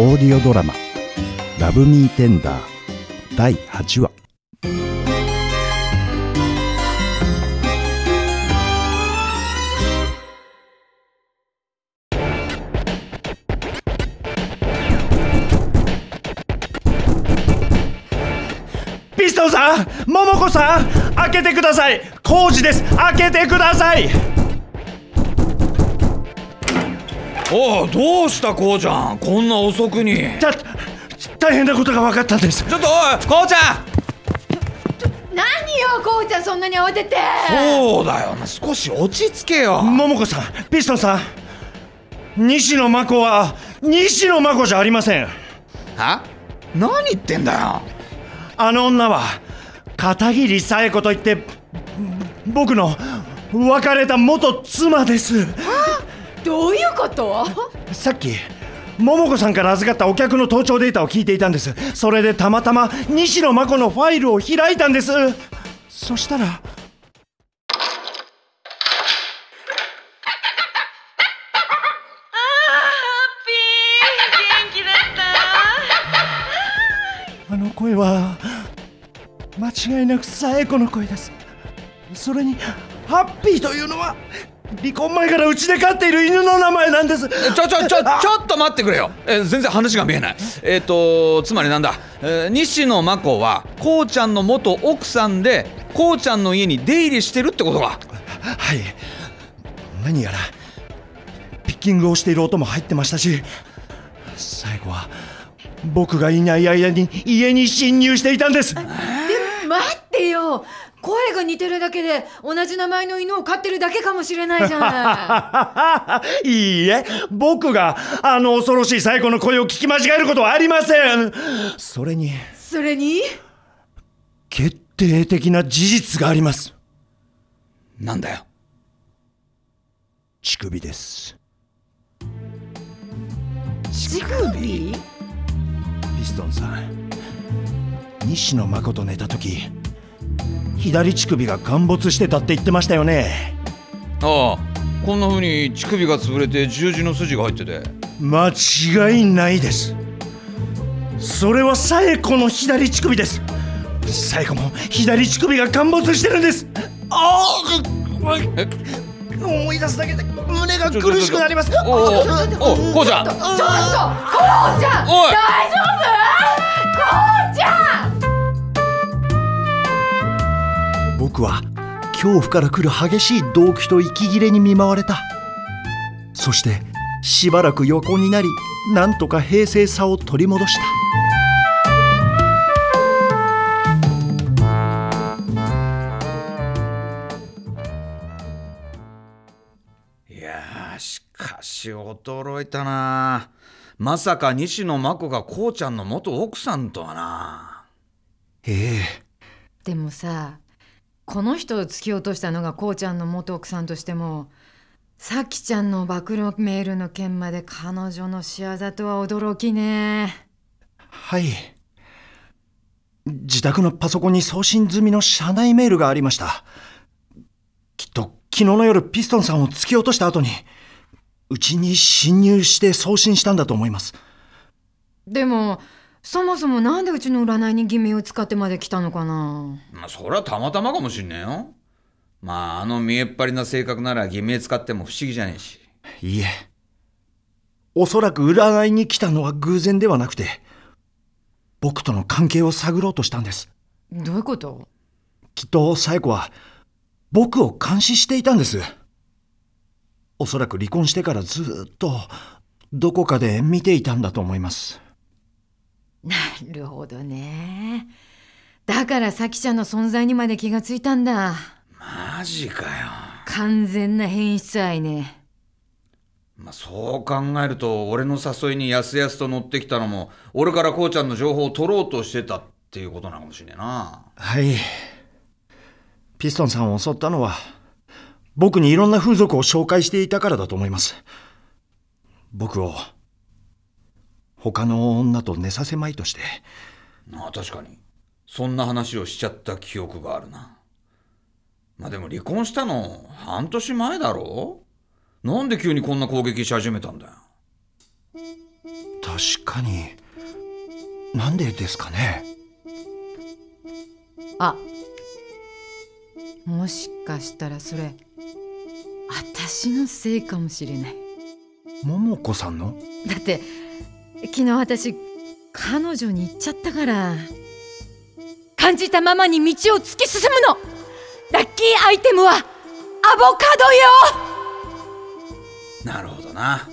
オーディオドラマ「ラブミーテンダー」第8話。ピストンさん桃子さん開けてください。工事です。開けてください。おうどうしたこうちゃん。こんな遅くに。た大変なことが分かったんです。ちょっとおいこうちゃん。何よこうちゃんそんなに慌てて。そうだよ。少し落ち着けよ。桃子さんピストンさん。西野真子は西野真子じゃありません。は？何言ってんだよ。あの女は片桐紗恵子といって僕の別れた元妻です。どういうこと？さっき桃子さんから預かったお客の盗聴データを聞いていたんです。それでたまたま西野真子のファイルを開いたんです。そしたら元気だった。あの声は間違いなく紗恵子の声ですそれにハッピーというのは離婚前からうちで飼っている犬の名前なんです。ちょちょちょちょっと待ってくれよ。え全然話が見えない。えっ、とつまりなんだ、えー西野真子はこうちゃんの元奥さんでこうちゃんの家に出入りしてるってことか。はい。何やらピッキングをしている音も入ってましたし最後は僕がいない間に家に侵入していたんです。待ってよ声が似てるだけで同じ名前の犬を飼ってるだけかもしれないじゃない。いいえ僕があの恐ろしい最後の声を聞き間違えることはありません。それにそれに？決定的な事実があります。なんだよ。乳首です。乳首？ピストンさん西野真子と寝た時左乳首が陥没してたって言ってましたよね。ああこんな風に乳首が潰れて十字の筋が入ってて。間違いないです。それは紗恵子の左乳首です。紗恵子も左乳首が陥没してるんです。ああえ思い出すだけで胸が苦しくなります。おおおおこうちゃん。ちょっとこうちゃん。大丈夫？こうちゃん僕は恐怖から来る激しい動悸と息切れに見舞われた。そしてしばらく横になりなんとか平静さを取り戻した。いやーしかし驚いたな。まさか西野真子がこうちゃんの元奥さんとはな。ええ。でもさこの人を突き落としたのがこうちゃんの元奥さんとしてもさきちゃんの暴露メールの件まで彼女の仕業とは驚きね。はい。自宅のパソコンに送信済みの社内メールがありました。きっと昨日の夜ピストンさんを突き落とした後にうちに侵入して送信したんだと思います。でもそもそもなんでうちの占いに偽名を使ってまで来たのかな？まあそりゃたまたまかもしんねえよ。まああの見えっ張りな性格なら偽名使っても不思議じゃねえし。いいえ。おそらく占いに来たのは偶然ではなくて僕との関係を探ろうとしたんです。どういうこと？きっと紗恵子は僕を監視していたんです。おそらく離婚してからずっとどこかで見ていたんだと思いますなるほどね。だからさきちゃんの存在にまで気がついたんだ。マジかよ。完全な変質愛ね。まあそう考えると俺の誘いにやすやすと乗ってきたのも俺からこうちゃんの情報を取ろうとしてたっていうことなのかもしれねえな。はい。ピストンさんを襲ったのは僕にいろんな風俗を紹介していたからだと思います。僕を他の女と寝させまいとして。ああ確かに。そんな話をしちゃった記憶があるな。まあでも離婚したの半年前だろ？なんで急にこんな攻撃し始めたんだよ？確かに。なんでですかね？あもしかしたらそれ私のせいかもしれない。桃子さんの？だって昨日私彼女に言っちゃったから。感じたままに道を突き進むの。ラッキーアイテムはアボカドよ。なるほどな。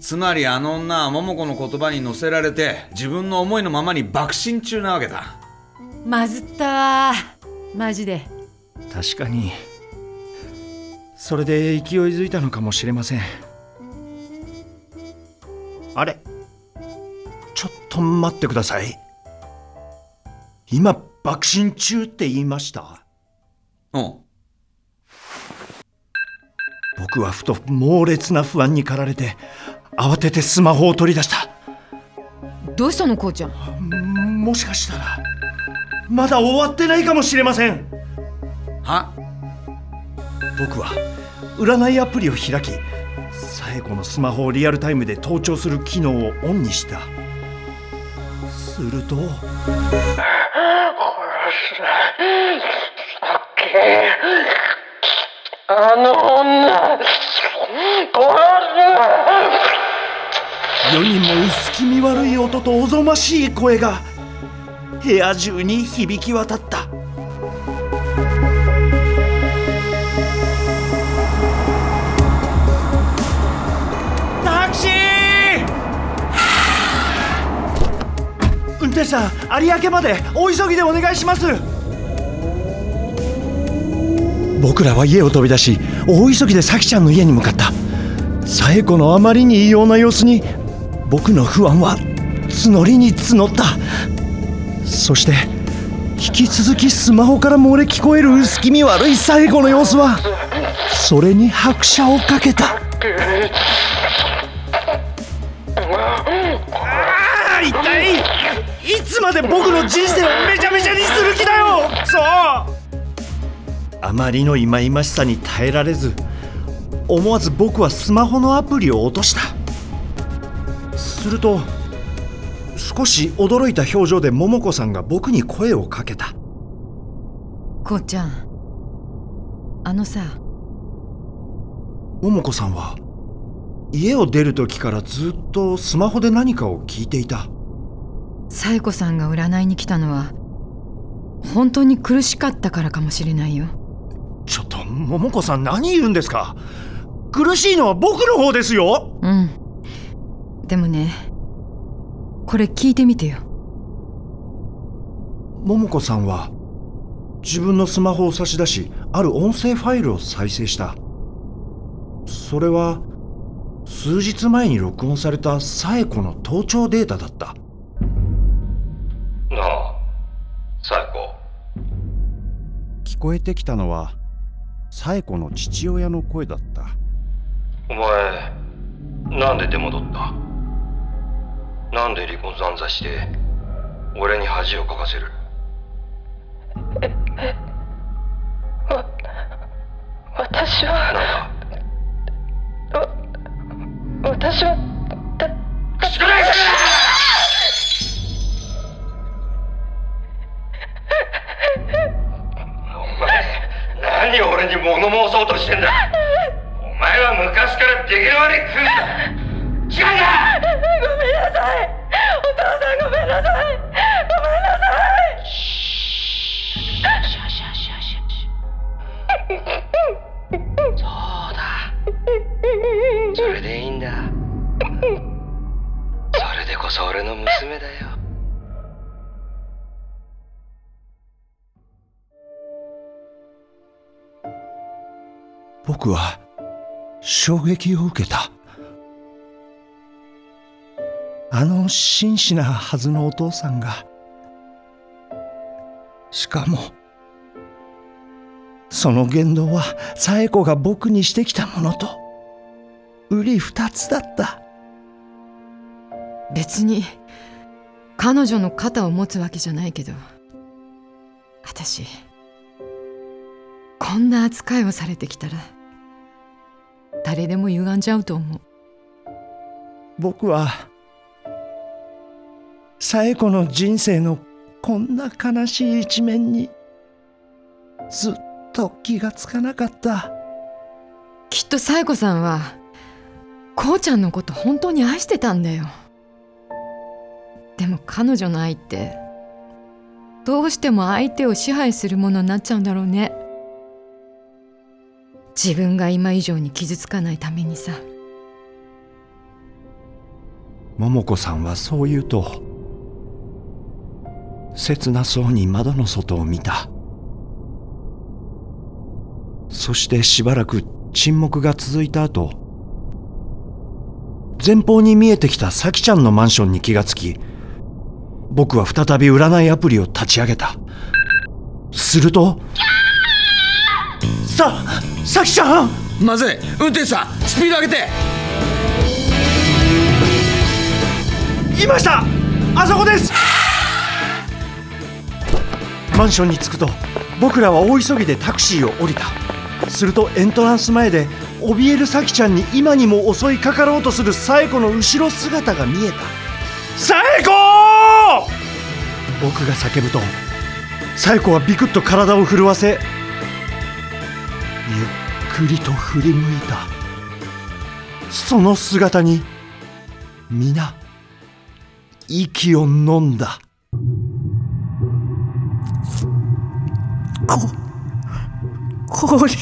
つまりあの女は桃子の言葉に乗せられて自分の思いのままに爆心中なわけだ。まずったわマジで。確かに。それで勢いづいたのかもしれません。あれ？ちょっと待ってください。今爆心中って言いました？うん。僕はふと猛烈な不安に駆られて慌ててスマホを取り出した。どうしたのこうちゃん？もしかしたらまだ終わってないかもしれません。は？僕は占いアプリを開きサエコのスマホをリアルタイムで盗聴する機能をオンにしたすると。あの女世にも薄気味悪い音とおぞましい声が部屋中に響き渡った。運転手さん有明までお急ぎでお願いします。僕らは家を飛び出し大急ぎで咲ちゃんの家に向かった。紗栄子のあまりに異様な様子に僕の不安は募りに募った。そして引き続きスマホから漏れ聞こえる薄気味悪い紗栄子の様子はそれに拍車をかけた。つまで僕の人生をめちゃめちゃにする気だよ！そう。あまりの忌々しさに耐えられず思わず僕はスマホのアプリを落とした。すると少し驚いた表情で桃子さんが僕に声をかけた。こうちゃんあのさ。桃子さんは家を出る時からずっとスマホで何かを聞いていた紗恵子さんが占いに来たのは本当に苦しかったからかもしれないよ。ちょっと桃子さん何言うんですか？苦しいのは僕の方ですよ。うん。でもねこれ聞いてみてよ。桃子さんは自分のスマホを差し出しある音声ファイルを再生した。それは数日前に録音された紗栄子の盗聴データだった最高聞こえてきたのは紗栄子の父親の声だった。お前なんで出戻った？なんで離婚残罪して俺に恥をかかせる？私なんはだ私は物申そうとしてんだ。お前は昔から出来の悪いクズだ違うんだごめんなさい。お父さんごめんなさい。ごめんなさそうだ。それでいいんだ。それでこそ俺の娘だよ僕は衝撃を受けた。あの真摯なはずのお父さんがしかもその言動は紗栄子が僕にしてきたものと売り二つだった。別に彼女の肩を持つわけじゃないけど私こんな扱いをされてきたら誰でも歪んじゃうと思う。僕は紗恵子の人生のこんな悲しい一面にずっと気がつかなかった。きっと紗恵子さんはこうちゃんのこと本当に愛してたんだよ。でも彼女の愛ってどうしても相手を支配するものになっちゃうんだろうね自分が今以上に傷つかないためにさ。桃子さんはそう言うと切なそうに窓の外を見た。そしてしばらく沈黙が続いた後前方に見えてきた咲ちゃんのマンションに気がつき僕は再び占いアプリを立ち上げた。するとさ咲ちゃん。まずい。運転手さんスピード上げて。いました。あそこです。マンションに着くと僕らは大急ぎでタクシーを降りた。するとエントランス前で怯える咲ちゃんに今にも襲いかかろうとする紗恵子の後ろ姿が見えた。紗恵子僕が叫ぶと紗恵子はビクッと体を震わせゆっくりと振り向いた。その姿に皆息を飲んだ。ここれ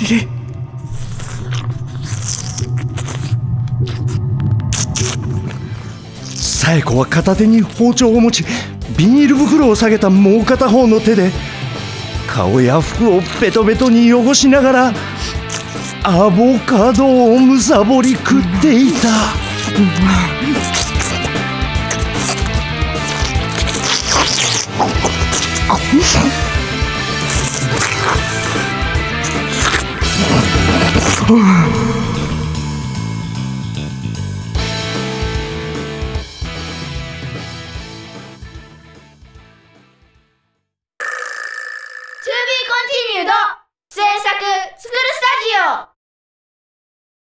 紗恵子は片手に包丁を持ちビニール袋を下げたもう片方の手で顔や服をベトベトに汚しながらアボカドをむさぼり食っていた。